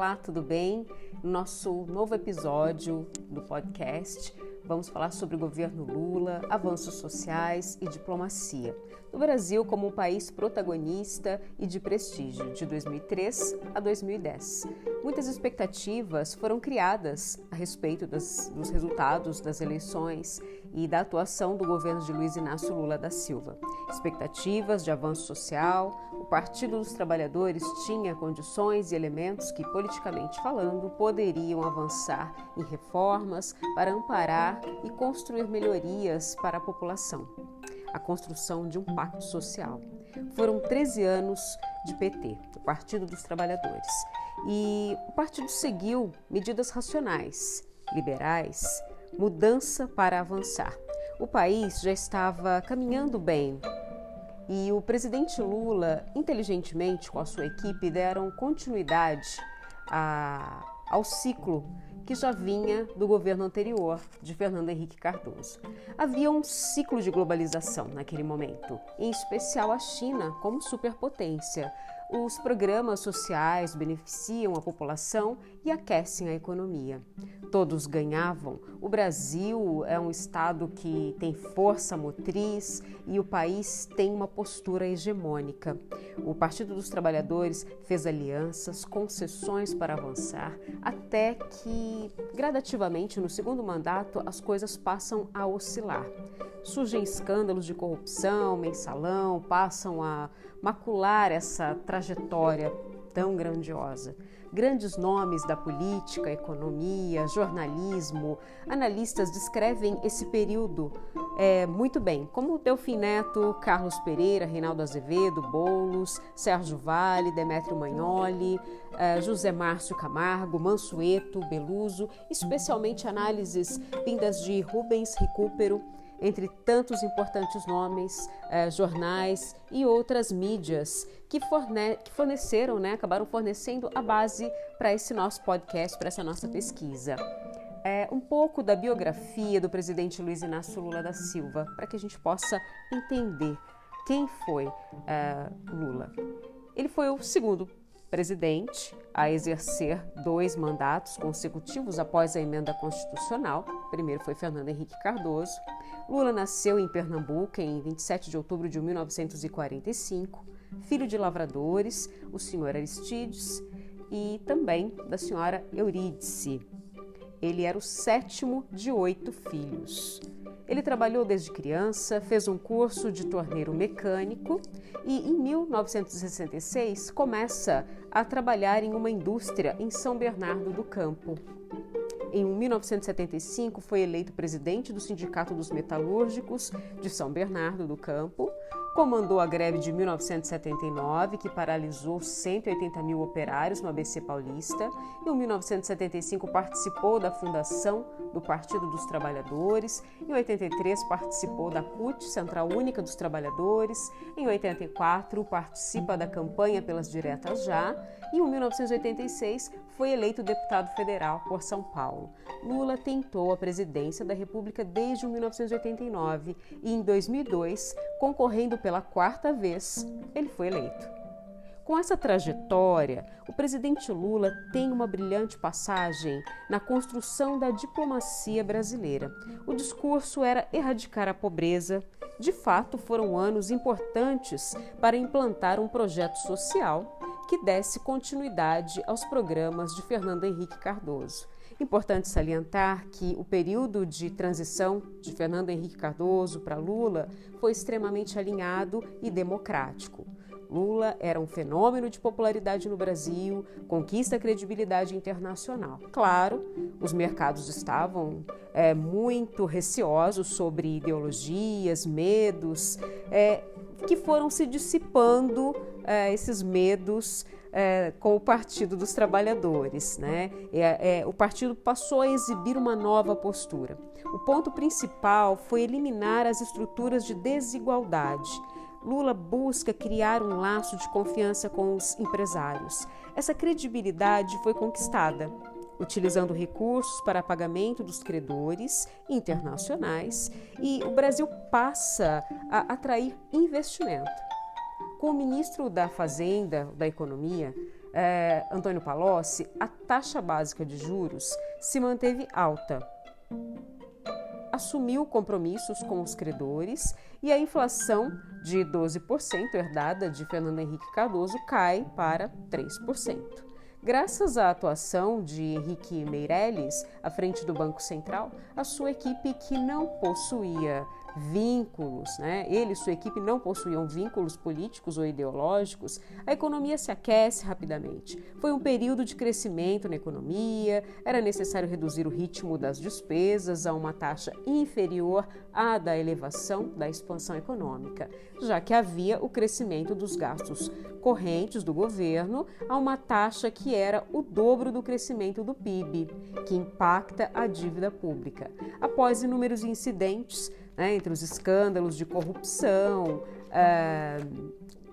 Olá, tudo bem? Nosso novo episódio do podcast, vamos falar sobre o governo Lula, avanços sociais e diplomacia. No Brasil, como um país protagonista e de prestígio, de 2003 a 2010. Muitas expectativas foram criadas a respeito das, dos resultados das eleições e da atuação do governo de Luiz Inácio Lula da Silva. Expectativas de avanço social, Partido dos Trabalhadores tinha condições e elementos que, politicamente falando, poderiam avançar em reformas para amparar e construir melhorias para a população. A construção de um pacto social. Foram 13 anos de PT, o Partido dos Trabalhadores, e o partido seguiu medidas racionais, liberais, mudança para avançar. O país já estava caminhando bem e o presidente Lula, inteligentemente com a sua equipe, deram continuidade a, ao ciclo que já vinha do governo anterior, de Fernando Henrique Cardoso. Havia um ciclo de globalização naquele momento, em especial a China como superpotência. Os programas sociais beneficiam a população e aquecem a economia. Todos ganhavam. O Brasil é um estado que tem força motriz e o país tem uma postura hegemônica. O Partido dos Trabalhadores fez alianças, concessões para avançar, até que, gradativamente, no segundo mandato, as coisas passam a oscilar. Surgem escândalos de corrupção, mensalão, passam a macular essa trajetória tão grandiosa. Grandes nomes da política, economia, jornalismo, analistas descrevem esse período é, muito bem, como Delfim Neto, Carlos Pereira, Reinaldo Azevedo, Boulos, Sérgio Vale, Demétrio Magnoli, é, José Márcio Camargo, Mansueto, Beluso, especialmente análises vindas de Rubens Recupero entre tantos importantes nomes, eh, jornais e outras mídias que, forne que forneceram, né, acabaram fornecendo a base para esse nosso podcast, para essa nossa pesquisa. É, um pouco da biografia do presidente Luiz Inácio Lula da Silva, para que a gente possa entender quem foi eh, Lula. Ele foi o segundo presidente a exercer dois mandatos consecutivos após a emenda constitucional. O primeiro foi Fernando Henrique Cardoso. Lula nasceu em Pernambuco em 27 de outubro de 1945, filho de lavradores, o senhor Aristides e também da senhora Eurídice. Ele era o sétimo de oito filhos. Ele trabalhou desde criança, fez um curso de torneiro mecânico e, em 1966, começa a trabalhar em uma indústria em São Bernardo do Campo. Em 1975, foi eleito presidente do Sindicato dos Metalúrgicos de São Bernardo do Campo Comandou a greve de 1979, que paralisou 180 mil operários no ABC Paulista. Em 1975, participou da fundação do Partido dos Trabalhadores. Em 83, participou da CUT, Central Única dos Trabalhadores. Em 84, participa da campanha pelas diretas já. E em 1986, foi eleito deputado federal por São Paulo. Lula tentou a presidência da República desde 1989 e, em 2002, concorrendo pela quarta vez, ele foi eleito. Com essa trajetória, o presidente Lula tem uma brilhante passagem na construção da diplomacia brasileira. O discurso era erradicar a pobreza. De fato, foram anos importantes para implantar um projeto social que desse continuidade aos programas de Fernando Henrique Cardoso. Importante salientar que o período de transição de Fernando Henrique Cardoso para Lula foi extremamente alinhado e democrático. Lula era um fenômeno de popularidade no Brasil, conquista credibilidade internacional. Claro, os mercados estavam é, muito receosos sobre ideologias, medos, é, que foram se dissipando é, esses medos é, com o Partido dos Trabalhadores. Né? É, é, o partido passou a exibir uma nova postura. O ponto principal foi eliminar as estruturas de desigualdade. Lula busca criar um laço de confiança com os empresários. Essa credibilidade foi conquistada utilizando recursos para pagamento dos credores internacionais e o Brasil passa a atrair investimento. Com o ministro da Fazenda, da Economia, é, Antônio Palocci, a taxa básica de juros se manteve alta. Assumiu compromissos com os credores e a inflação de 12% herdada de Fernando Henrique Cardoso cai para 3%. Graças à atuação de Henrique Meirelles à frente do Banco Central, a sua equipe que não possuía vínculos, né? ele e sua equipe não possuíam vínculos políticos ou ideológicos, a economia se aquece rapidamente. Foi um período de crescimento na economia, era necessário reduzir o ritmo das despesas a uma taxa inferior à da elevação da expansão econômica, já que havia o crescimento dos gastos correntes do governo a uma taxa que era o dobro do crescimento do PIB, que impacta a dívida pública. Após inúmeros incidentes, né, entre os escândalos de corrupção, é,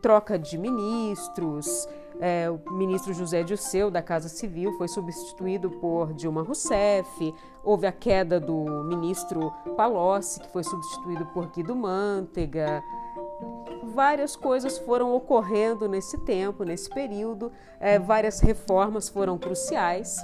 troca de ministros. É, o ministro José Dirceu, da Casa Civil, foi substituído por Dilma Rousseff. Houve a queda do ministro Palocci, que foi substituído por Guido Mantega. Várias coisas foram ocorrendo nesse tempo, nesse período. É, várias reformas foram cruciais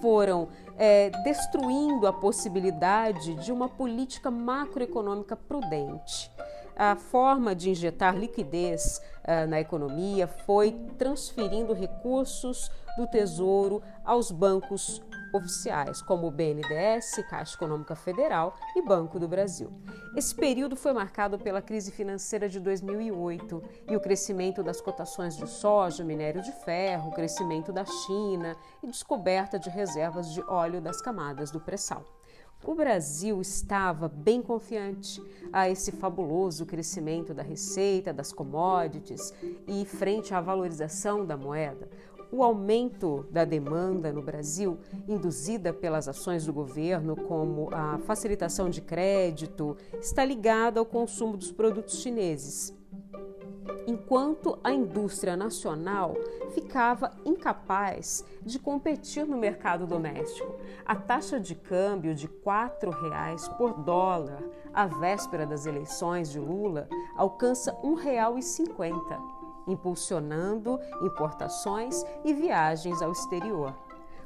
foram é, destruindo a possibilidade de uma política macroeconômica prudente. A forma de injetar liquidez uh, na economia foi transferindo recursos do Tesouro aos bancos oficiais, como o BNDES, Caixa Econômica Federal e Banco do Brasil. Esse período foi marcado pela crise financeira de 2008 e o crescimento das cotações de soja, minério de ferro, crescimento da China e descoberta de reservas de óleo das camadas do pré-sal. O Brasil estava bem confiante a esse fabuloso crescimento da receita, das commodities e frente à valorização da moeda o aumento da demanda no Brasil, induzida pelas ações do governo, como a facilitação de crédito, está ligada ao consumo dos produtos chineses. Enquanto a indústria nacional ficava incapaz de competir no mercado doméstico, a taxa de câmbio de R$ 4,00 por dólar à véspera das eleições de Lula alcança R$ 1,50 impulsionando importações e viagens ao exterior.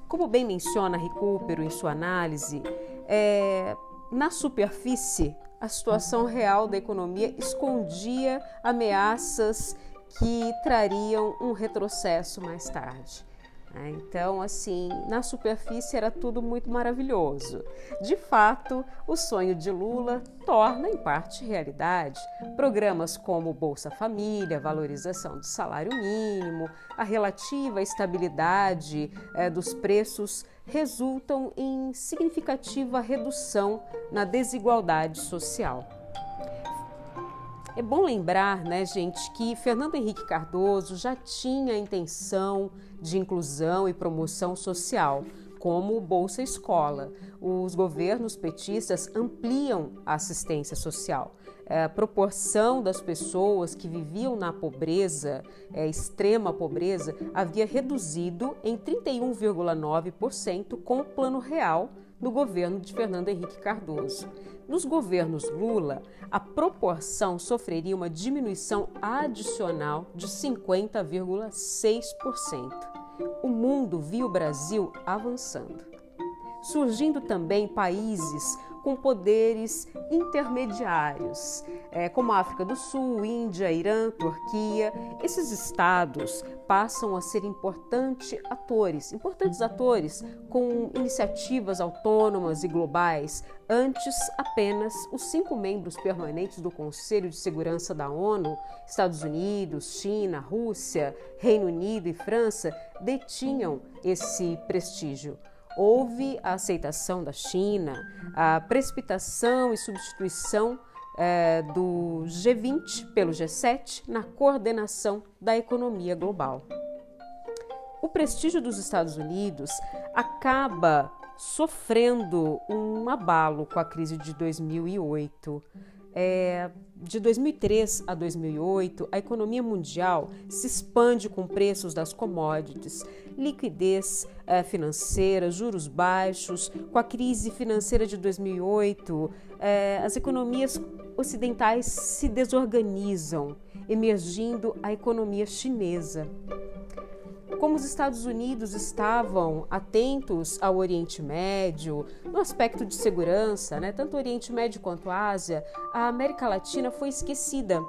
Como bem menciona Recupero em sua análise, é, na superfície, a situação real da economia escondia ameaças que trariam um retrocesso mais tarde. Né? Então, assim, na superfície era tudo muito maravilhoso. De fato, o sonho de Lula torna em parte realidade. Programas como Bolsa Família, valorização do salário mínimo, a relativa estabilidade eh, dos preços resultam em significativa redução na desigualdade social. É bom lembrar, né, gente, que Fernando Henrique Cardoso já tinha a intenção de inclusão e promoção social, como Bolsa Escola. Os governos petistas ampliam a assistência social. É, a proporção das pessoas que viviam na pobreza, é, extrema pobreza, havia reduzido em 31,9% com o Plano Real no governo de Fernando Henrique Cardoso. Nos governos Lula, a proporção sofreria uma diminuição adicional de 50,6%. O mundo viu o Brasil avançando. Surgindo também países com poderes intermediários, é, como a África do Sul, Índia, Irã, Turquia. Esses estados passam a ser importantes atores, importantes atores com iniciativas autônomas e globais. Antes, apenas os cinco membros permanentes do Conselho de Segurança da ONU, Estados Unidos, China, Rússia, Reino Unido e França, detinham esse prestígio houve a aceitação da China, a precipitação e substituição é, do G20 pelo G7 na coordenação da economia global. O prestígio dos Estados Unidos acaba sofrendo um abalo com a crise de 2008. É, de 2003 a 2008, a economia mundial se expande com preços das commodities, liquidez é, financeira, juros baixos. Com a crise financeira de 2008, é, as economias ocidentais se desorganizam, emergindo a economia chinesa. Como os Estados Unidos estavam atentos ao Oriente Médio, no aspecto de segurança, né, tanto o Oriente Médio quanto a Ásia, a América Latina foi esquecida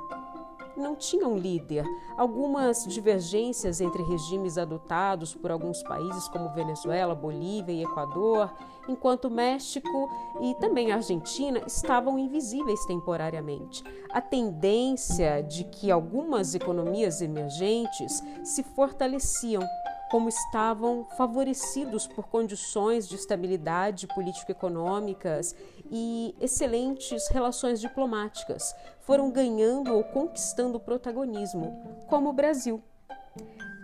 não tinha um líder. Algumas divergências entre regimes adotados por alguns países, como Venezuela, Bolívia e Equador, enquanto México e também Argentina estavam invisíveis temporariamente. A tendência de que algumas economias emergentes se fortaleciam como estavam favorecidos por condições de estabilidade político-econômicas e excelentes relações diplomáticas, foram ganhando ou conquistando protagonismo, como o Brasil.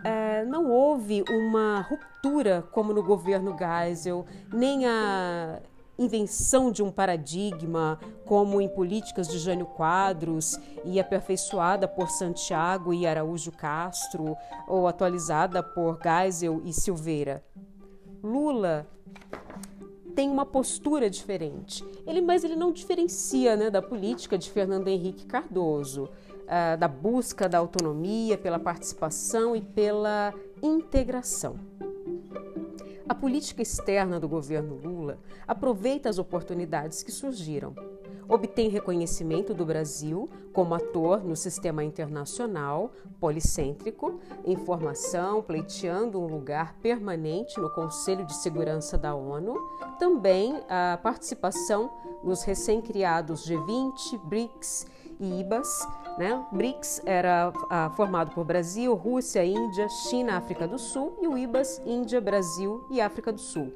É, não houve uma ruptura como no governo Geisel, nem a invenção de um paradigma, como em políticas de Jânio Quadros e aperfeiçoada por Santiago e Araújo Castro, ou atualizada por Geisel e Silveira. Lula tem uma postura diferente. Ele, mas ele não diferencia né, da política de Fernando Henrique Cardoso, uh, da busca da autonomia pela participação e pela integração. A política externa do governo Lula aproveita as oportunidades que surgiram. Obtém reconhecimento do Brasil como ator no sistema internacional policêntrico, em formação, pleiteando um lugar permanente no Conselho de Segurança da ONU, também a participação nos recém-criados G20, BRICS e IBAS, né? BRICS era ah, formado por Brasil, Rússia, Índia, China, África do Sul e o IBAS, Índia, Brasil e África do Sul.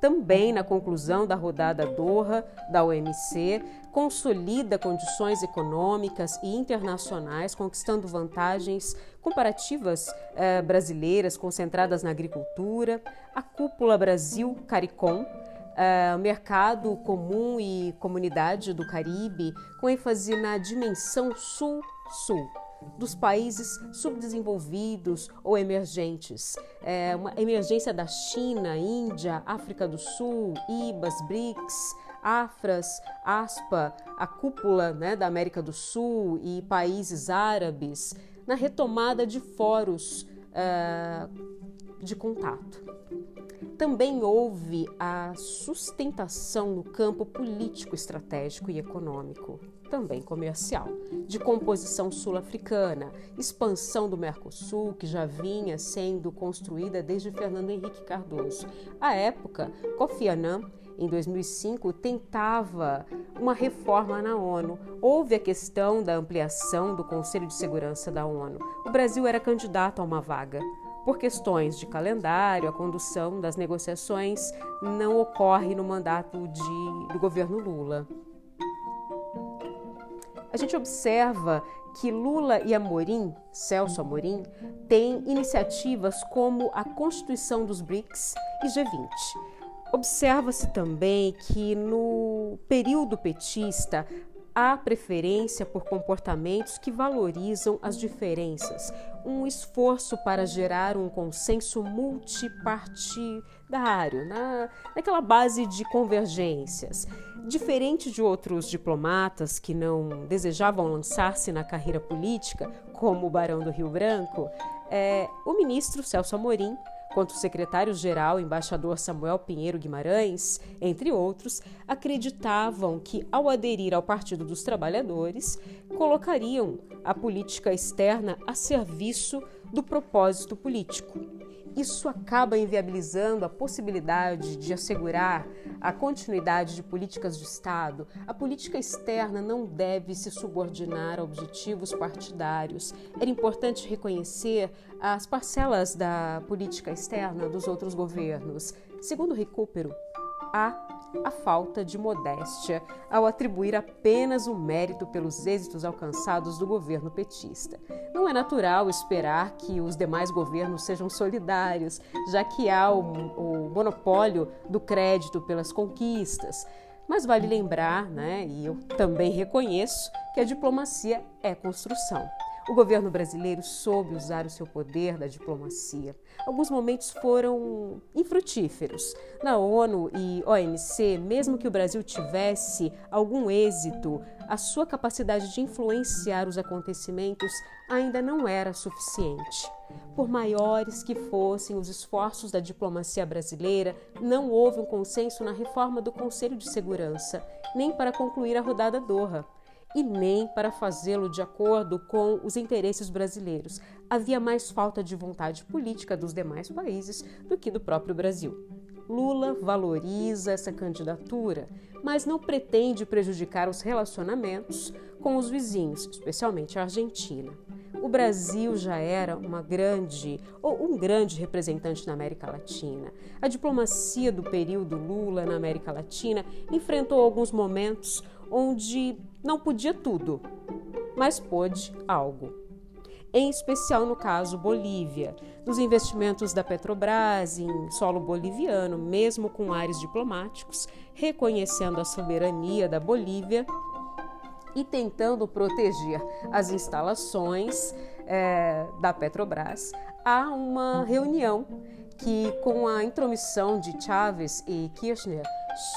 Também na conclusão da rodada Doha da OMC, consolida condições econômicas e internacionais, conquistando vantagens comparativas eh, brasileiras concentradas na agricultura. A cúpula Brasil-CARICOM, uh, mercado comum e comunidade do Caribe, com ênfase na dimensão sul-sul dos países subdesenvolvidos ou emergentes. É uma emergência da China, Índia, África do Sul, IBAS, BRICS, AFRAS, ASPA, a cúpula né, da América do Sul e países árabes, na retomada de fóruns uh, de contato. Também houve a sustentação no campo político, estratégico e econômico, também comercial, de composição sul-africana, expansão do Mercosul, que já vinha sendo construída desde Fernando Henrique Cardoso. À época, Kofi Annan em 2005, tentava uma reforma na ONU. Houve a questão da ampliação do Conselho de Segurança da ONU. O Brasil era candidato a uma vaga. Por questões de calendário, a condução das negociações não ocorre no mandato de, do governo Lula. A gente observa que Lula e Amorim, Celso Amorim, têm iniciativas como a constituição dos BRICS e G20. Observa-se também que no período petista há preferência por comportamentos que valorizam as diferenças, um esforço para gerar um consenso multipartidário, na, naquela base de convergências. Diferente de outros diplomatas que não desejavam lançar-se na carreira política, como o Barão do Rio Branco, é, o ministro Celso Amorim quanto o secretário-geral, embaixador Samuel Pinheiro Guimarães, entre outros, acreditavam que, ao aderir ao Partido dos Trabalhadores, colocariam a política externa a serviço do propósito político isso acaba inviabilizando a possibilidade de assegurar a continuidade de políticas de Estado. A política externa não deve se subordinar a objetivos partidários. Era importante reconhecer as parcelas da política externa dos outros governos. Segundo Recupero, há a falta de modéstia ao atribuir apenas o mérito pelos êxitos alcançados do governo petista. Não é natural esperar que os demais governos sejam solidários, já que há o, o monopólio do crédito pelas conquistas. Mas vale lembrar, né, e eu também reconheço, que a diplomacia é construção. O governo brasileiro soube usar o seu poder da diplomacia. Alguns momentos foram infrutíferos. Na ONU e OMC, mesmo que o Brasil tivesse algum êxito a sua capacidade de influenciar os acontecimentos ainda não era suficiente. Por maiores que fossem os esforços da diplomacia brasileira, não houve um consenso na reforma do Conselho de Segurança, nem para concluir a rodada Doha e nem para fazê-lo de acordo com os interesses brasileiros. Havia mais falta de vontade política dos demais países do que do próprio Brasil. Lula valoriza essa candidatura, mas não pretende prejudicar os relacionamentos com os vizinhos, especialmente a Argentina. O Brasil já era uma grande ou um grande representante na América Latina. A diplomacia do período Lula na América Latina enfrentou alguns momentos onde não podia tudo, mas pôde algo. Em especial no caso Bolívia, dos investimentos da Petrobras em solo boliviano, mesmo com ares diplomáticos, reconhecendo a soberania da Bolívia e tentando proteger as instalações é, da Petrobras, há uma reunião que, com a intromissão de Chávez e Kirchner,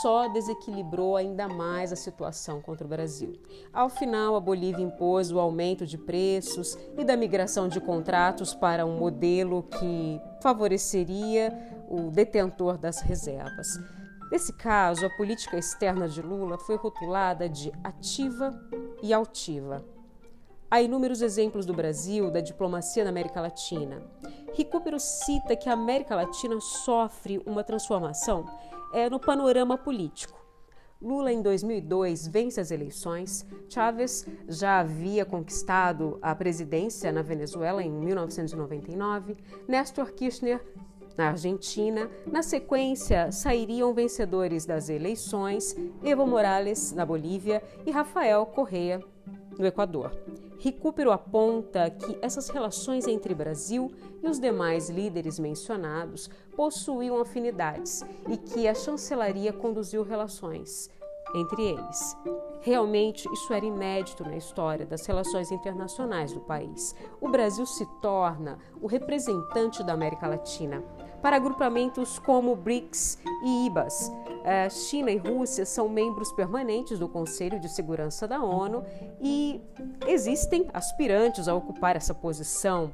só desequilibrou ainda mais a situação contra o Brasil. Ao final, a Bolívia impôs o aumento de preços e da migração de contratos para um modelo que favoreceria o detentor das reservas. Nesse caso, a política externa de Lula foi rotulada de ativa e altiva. Há inúmeros exemplos do Brasil, da diplomacia na América Latina. Recupero cita que a América Latina sofre uma transformação é, no panorama político. Lula, em 2002, vence as eleições. Chávez já havia conquistado a presidência na Venezuela em 1999. Néstor Kirchner na Argentina. Na sequência, sairiam vencedores das eleições Evo Morales, na Bolívia, e Rafael Correa, no Equador. Recupero aponta que essas relações entre Brasil e os demais líderes mencionados possuíam afinidades e que a chancelaria conduziu relações entre eles. Realmente, isso era inédito na história das relações internacionais do país. O Brasil se torna o representante da América Latina para agrupamentos como BRICS e IBAS. É, China e Rússia são membros permanentes do Conselho de Segurança da ONU e existem aspirantes a ocupar essa posição.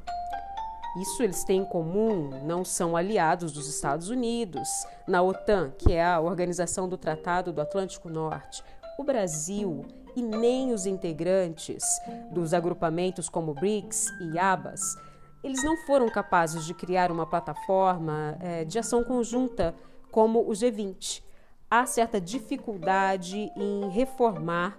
Isso eles têm em comum, não são aliados dos Estados Unidos, na OTAN, que é a Organização do Tratado do Atlântico Norte. O Brasil e nem os integrantes dos agrupamentos como BRICS e ABAS eles não foram capazes de criar uma plataforma é, de ação conjunta como o G20. Há certa dificuldade em reformar,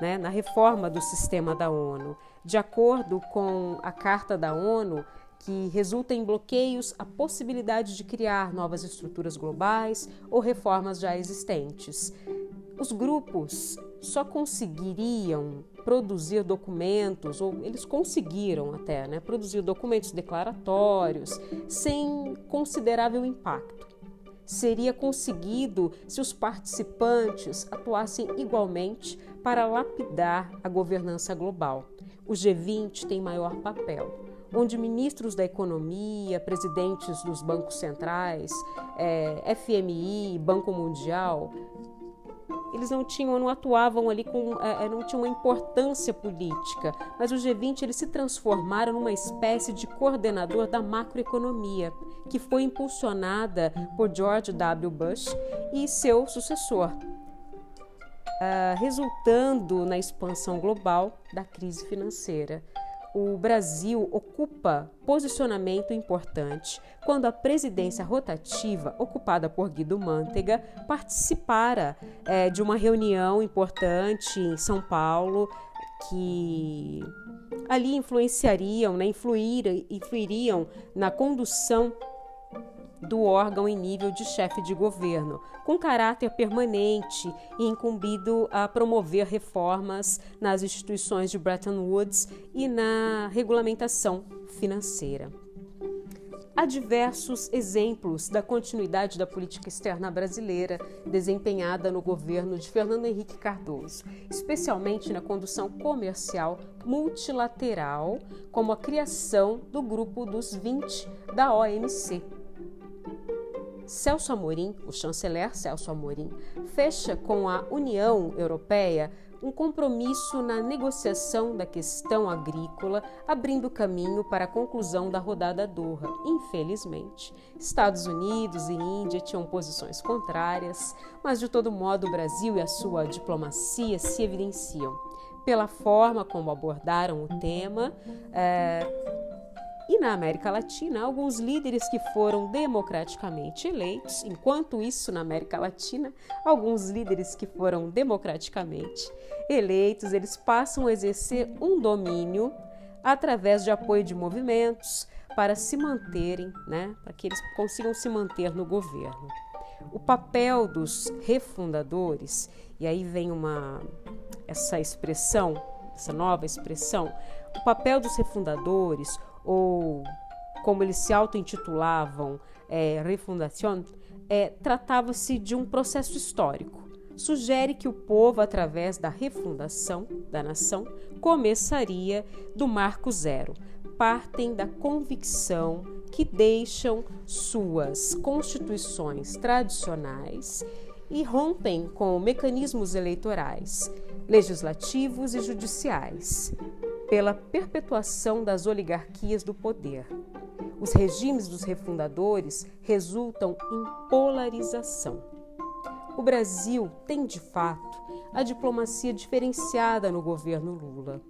né, na reforma do sistema da ONU. De acordo com a Carta da ONU, que resulta em bloqueios a possibilidade de criar novas estruturas globais ou reformas já existentes. Os grupos só conseguiriam produzir documentos, ou eles conseguiram até né, produzir documentos declaratórios sem considerável impacto. Seria conseguido se os participantes atuassem igualmente para lapidar a governança global. O G20 tem maior papel onde ministros da economia, presidentes dos bancos centrais, é, FMI, Banco Mundial, eles não tinham, não atuavam ali com, é, é não tinham uma importância política, mas o G20 eles se transformaram numa espécie de coordenador da macroeconomia, que foi impulsionada por George W. Bush e seu sucessor, uh, resultando na expansão global da crise financeira o Brasil ocupa posicionamento importante quando a presidência rotativa, ocupada por Guido Mantega, participara é, de uma reunião importante em São Paulo que ali influenciariam, né, influir, influiriam na condução do órgão em nível de chefe de governo, com caráter permanente e incumbido a promover reformas nas instituições de Bretton Woods e na regulamentação financeira. Há diversos exemplos da continuidade da política externa brasileira desempenhada no governo de Fernando Henrique Cardoso, especialmente na condução comercial multilateral, como a criação do Grupo dos 20 da OMC, Celso Amorim, o chanceler Celso Amorim, fecha com a União Europeia um compromisso na negociação da questão agrícola, abrindo caminho para a conclusão da rodada Doha. Infelizmente, Estados Unidos e Índia tinham posições contrárias, mas de todo modo o Brasil e a sua diplomacia se evidenciam pela forma como abordaram o tema. É, e na América Latina, alguns líderes que foram democraticamente eleitos, enquanto isso na América Latina, alguns líderes que foram democraticamente eleitos, eles passam a exercer um domínio através de apoio de movimentos para se manterem, né, para que eles consigam se manter no governo. O papel dos refundadores, e aí vem uma essa expressão, essa nova expressão, o papel dos refundadores ou como eles se auto-intitulavam, é, é, tratava-se de um processo histórico. Sugere que o povo, através da refundação da nação, começaria do marco zero. Partem da convicção que deixam suas constituições tradicionais e rompem com mecanismos eleitorais, legislativos e judiciais, pela perpetuação das oligarquias do poder. Os regimes dos refundadores resultam em polarização. O Brasil tem, de fato, a diplomacia diferenciada no governo Lula.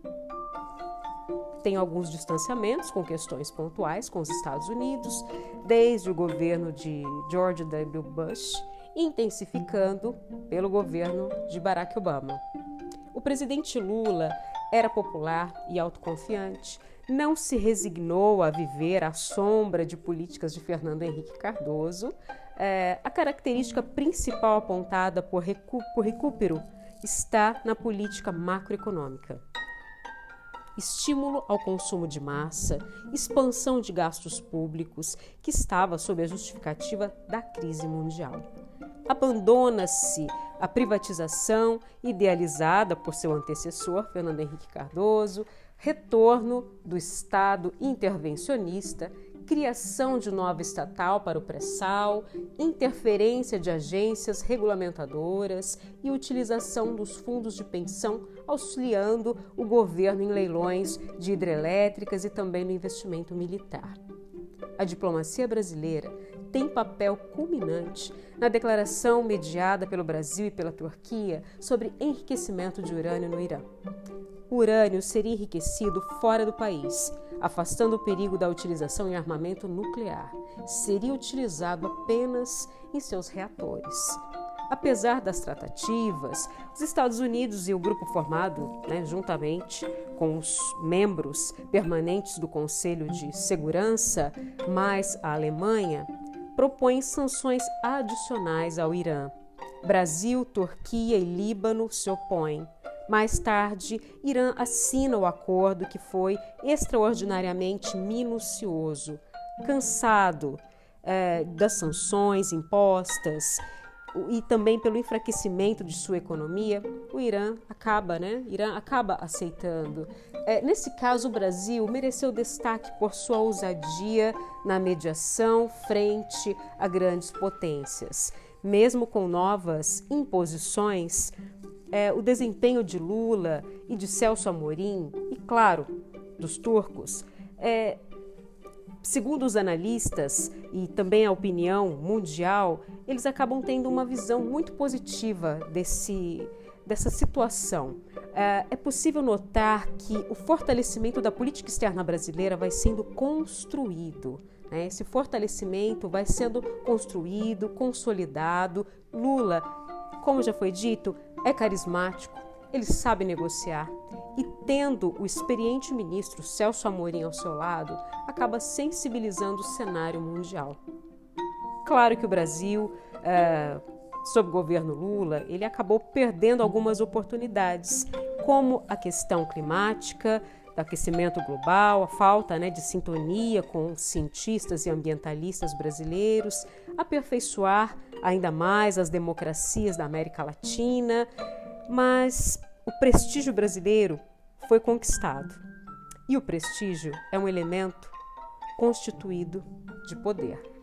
Tem alguns distanciamentos com questões pontuais com os Estados Unidos, desde o governo de George W. Bush, intensificando pelo governo de Barack Obama. O presidente Lula era popular e autoconfiante, não se resignou a viver à sombra de políticas de Fernando Henrique Cardoso. É, a característica principal apontada por, por recupero está na política macroeconômica. Estímulo ao consumo de massa, expansão de gastos públicos, que estava sob a justificativa da crise mundial. Abandona-se a privatização idealizada por seu antecessor, Fernando Henrique Cardoso, retorno do Estado intervencionista, criação de nova estatal para o pré-sal, interferência de agências regulamentadoras e utilização dos fundos de pensão auxiliando o governo em leilões de hidrelétricas e também no investimento militar. A diplomacia brasileira tem papel culminante na declaração mediada pelo Brasil e pela Turquia sobre enriquecimento de urânio no Irã. O urânio seria enriquecido fora do país, afastando o perigo da utilização em armamento nuclear. Seria utilizado apenas em seus reatores. Apesar das tratativas, os Estados Unidos e o grupo formado, né, juntamente com os membros permanentes do Conselho de Segurança, mais a Alemanha, propõem sanções adicionais ao Irã. Brasil, Turquia e Líbano se opõem. Mais tarde, Irã assina o acordo que foi extraordinariamente minucioso. Cansado é, das sanções impostas e também pelo enfraquecimento de sua economia, o Irã acaba, né? Irã acaba aceitando. É, nesse caso, o Brasil mereceu destaque por sua ousadia na mediação frente a grandes potências. Mesmo com novas imposições, é, o desempenho de Lula e de Celso Amorim, e claro, dos turcos, é, segundo os analistas e também a opinião mundial, eles acabam tendo uma visão muito positiva desse, dessa situação. É, é possível notar que o fortalecimento da política externa brasileira vai sendo construído. Né? Esse fortalecimento vai sendo construído, consolidado. Lula, como já foi dito, é carismático, ele sabe negociar e, tendo o experiente ministro Celso Amorim ao seu lado, acaba sensibilizando o cenário mundial. Claro que o Brasil, é, sob o governo Lula, ele acabou perdendo algumas oportunidades, como a questão climática, do aquecimento global, a falta né, de sintonia com cientistas e ambientalistas brasileiros, aperfeiçoar ainda mais as democracias da América Latina mas o prestígio brasileiro foi conquistado. E o prestígio é um elemento constituído de poder.